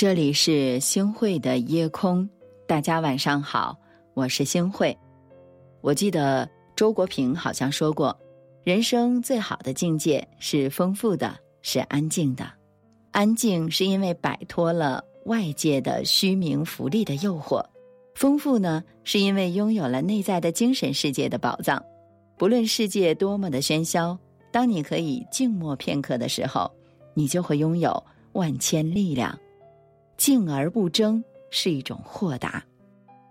这里是星汇的夜空，大家晚上好，我是星汇。我记得周国平好像说过，人生最好的境界是丰富的，是安静的。安静是因为摆脱了外界的虚名浮利的诱惑，丰富呢是因为拥有了内在的精神世界的宝藏。不论世界多么的喧嚣，当你可以静默片刻的时候，你就会拥有万千力量。静而不争是一种豁达。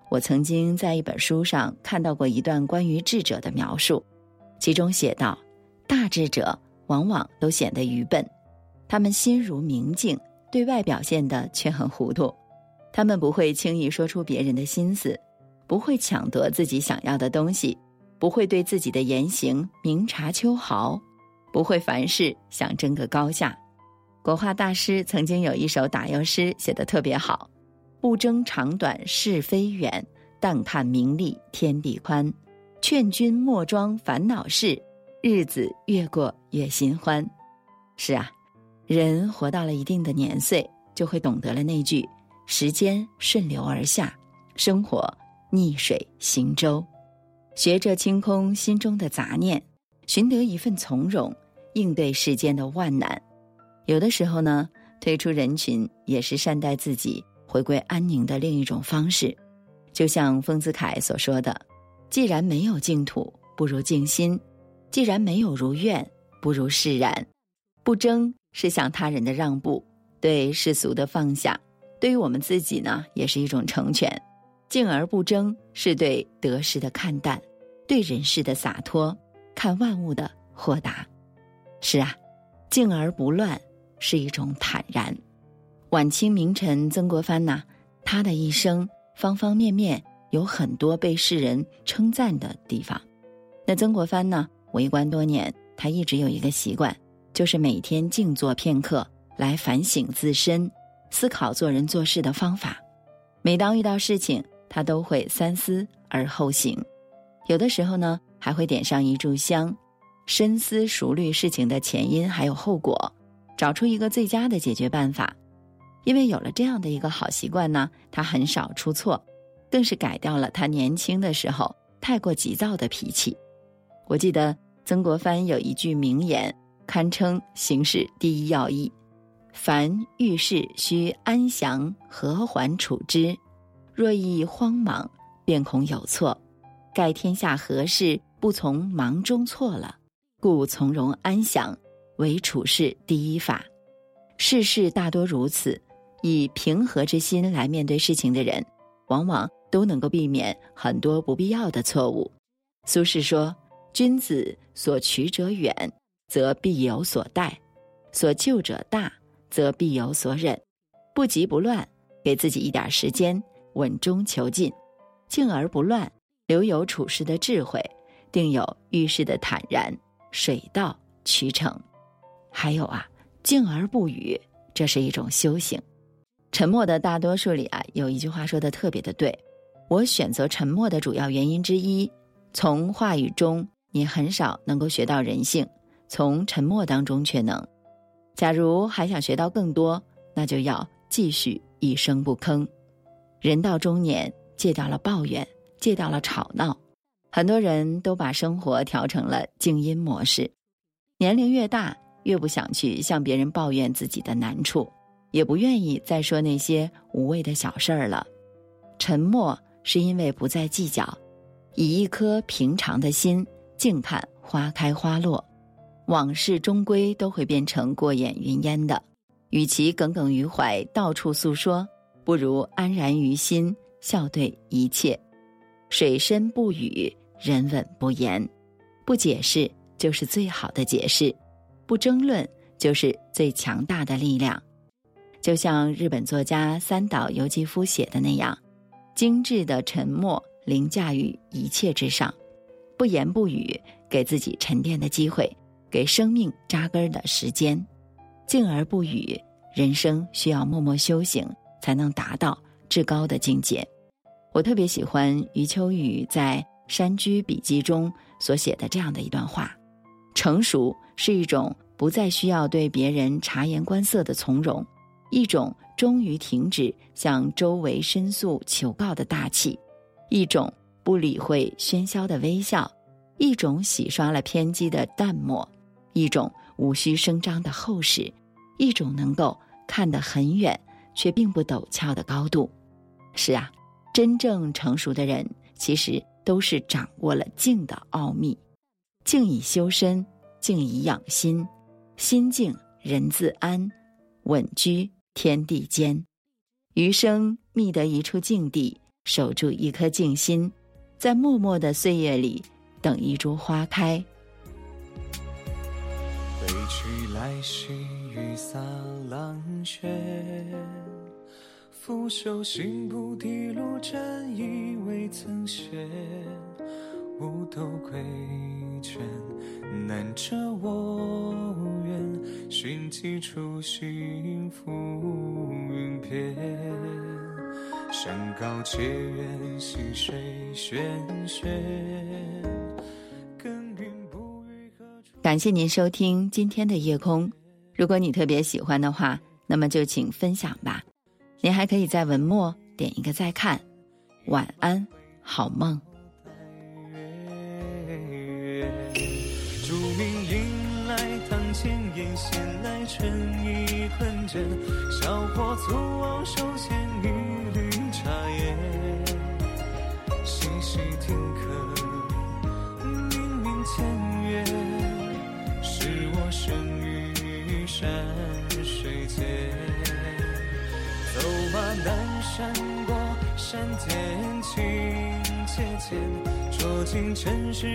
我曾经在一本书上看到过一段关于智者的描述，其中写道：大智者往往都显得愚笨，他们心如明镜，对外表现的却很糊涂。他们不会轻易说出别人的心思，不会抢夺自己想要的东西，不会对自己的言行明察秋毫，不会凡事想争个高下。国画大师曾经有一首打油诗写得特别好：“不争长短是非远，但看名利天地宽。劝君莫装烦恼事，日子越过越心欢。”是啊，人活到了一定的年岁，就会懂得了那句：“时间顺流而下，生活逆水行舟。”学着清空心中的杂念，寻得一份从容，应对世间的万难。有的时候呢，退出人群也是善待自己、回归安宁的另一种方式。就像丰子恺所说的：“既然没有净土，不如静心；既然没有如愿，不如释然。不争是向他人的让步，对世俗的放下；对于我们自己呢，也是一种成全。静而不争是对得失的看淡，对人世的洒脱，看万物的豁达。是啊，静而不乱。”是一种坦然。晚清名臣曾国藩呐，他的一生方方面面有很多被世人称赞的地方。那曾国藩呢，为官多年，他一直有一个习惯，就是每天静坐片刻，来反省自身，思考做人做事的方法。每当遇到事情，他都会三思而后行。有的时候呢，还会点上一炷香，深思熟虑事情的前因还有后果。找出一个最佳的解决办法，因为有了这样的一个好习惯呢，他很少出错，更是改掉了他年轻的时候太过急躁的脾气。我记得曾国藩有一句名言，堪称行事第一要义：凡遇事须安详和缓处之，若一慌忙，便恐有错。盖天下何事不从忙中错了，故从容安详。为处事第一法，世事大多如此。以平和之心来面对事情的人，往往都能够避免很多不必要的错误。苏轼说：“君子所取者远，则必有所待；所救者大，则必有所忍。不急不乱，给自己一点时间，稳中求进，静而不乱，留有处事的智慧，定有遇事的坦然，水到渠成。”还有啊，静而不语，这是一种修行。沉默的大多数里啊，有一句话说的特别的对。我选择沉默的主要原因之一，从话语中你很少能够学到人性，从沉默当中却能。假如还想学到更多，那就要继续一声不吭。人到中年，戒掉了抱怨，戒掉了吵闹，很多人都把生活调成了静音模式。年龄越大。越不想去向别人抱怨自己的难处，也不愿意再说那些无谓的小事儿了。沉默是因为不再计较，以一颗平常的心静看花开花落。往事终归都会变成过眼云烟的，与其耿耿于怀到处诉说，不如安然于心笑对一切。水深不语，人稳不言，不解释就是最好的解释。不争论就是最强大的力量，就像日本作家三岛由纪夫写的那样，精致的沉默凌驾于一切之上，不言不语，给自己沉淀的机会，给生命扎根的时间，静而不语，人生需要默默修行才能达到至高的境界。我特别喜欢余秋雨在《山居笔记》中所写的这样的一段话。成熟是一种不再需要对别人察言观色的从容，一种终于停止向周围申诉求告的大气，一种不理会喧嚣的微笑，一种洗刷了偏激的淡漠，一种无需声张的厚实，一种能够看得很远却并不陡峭的高度。是啊，真正成熟的人，其实都是掌握了静的奥秘。静以修身，静以养心，心静人自安，稳居。天地间，余生觅得一处静地，守住一颗静心，在默默的岁月里，等一株花开。归去来兮，雨洒狼血，拂袖行不抵路，沾衣未曾歇。五斗归卷，难遮我愿。寻几处幸福云边。山高且远，溪水喧喧。耕耘不语何处。感谢您收听今天的夜空。如果你特别喜欢的话，那么就请分享吧。您还可以在文末点一个再看。晚安，好梦。千言闲来春意困倦，小火粗往手牵一缕茶叶，细细听客，明明前月，是我生于山水间。走马南山过山间，情切切，捉尽尘世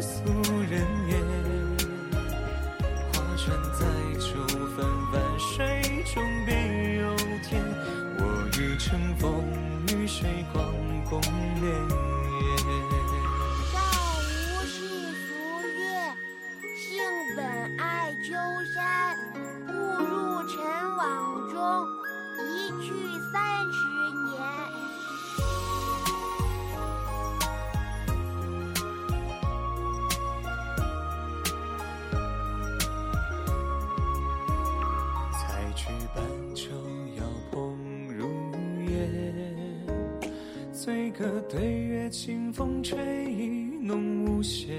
俗人言。终必有天，我欲乘风与水光共潋滟。少无适俗韵，性本爱丘山。误入尘网中，一去三十年。醉歌对月，清风吹，意浓无限。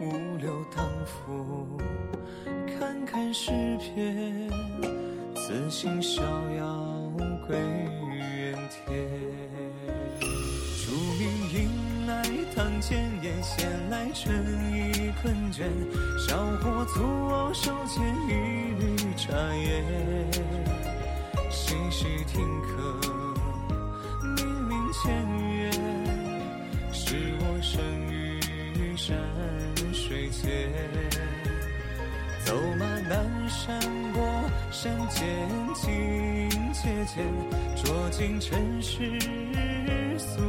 五柳当扶，看看诗篇。此心逍遥归原天。竹林迎来堂前燕，闲来春意困倦。小火粗往手牵一缕茶烟，细细听客。山水间。走马南山过山间，情切切，酌尽尘世俗。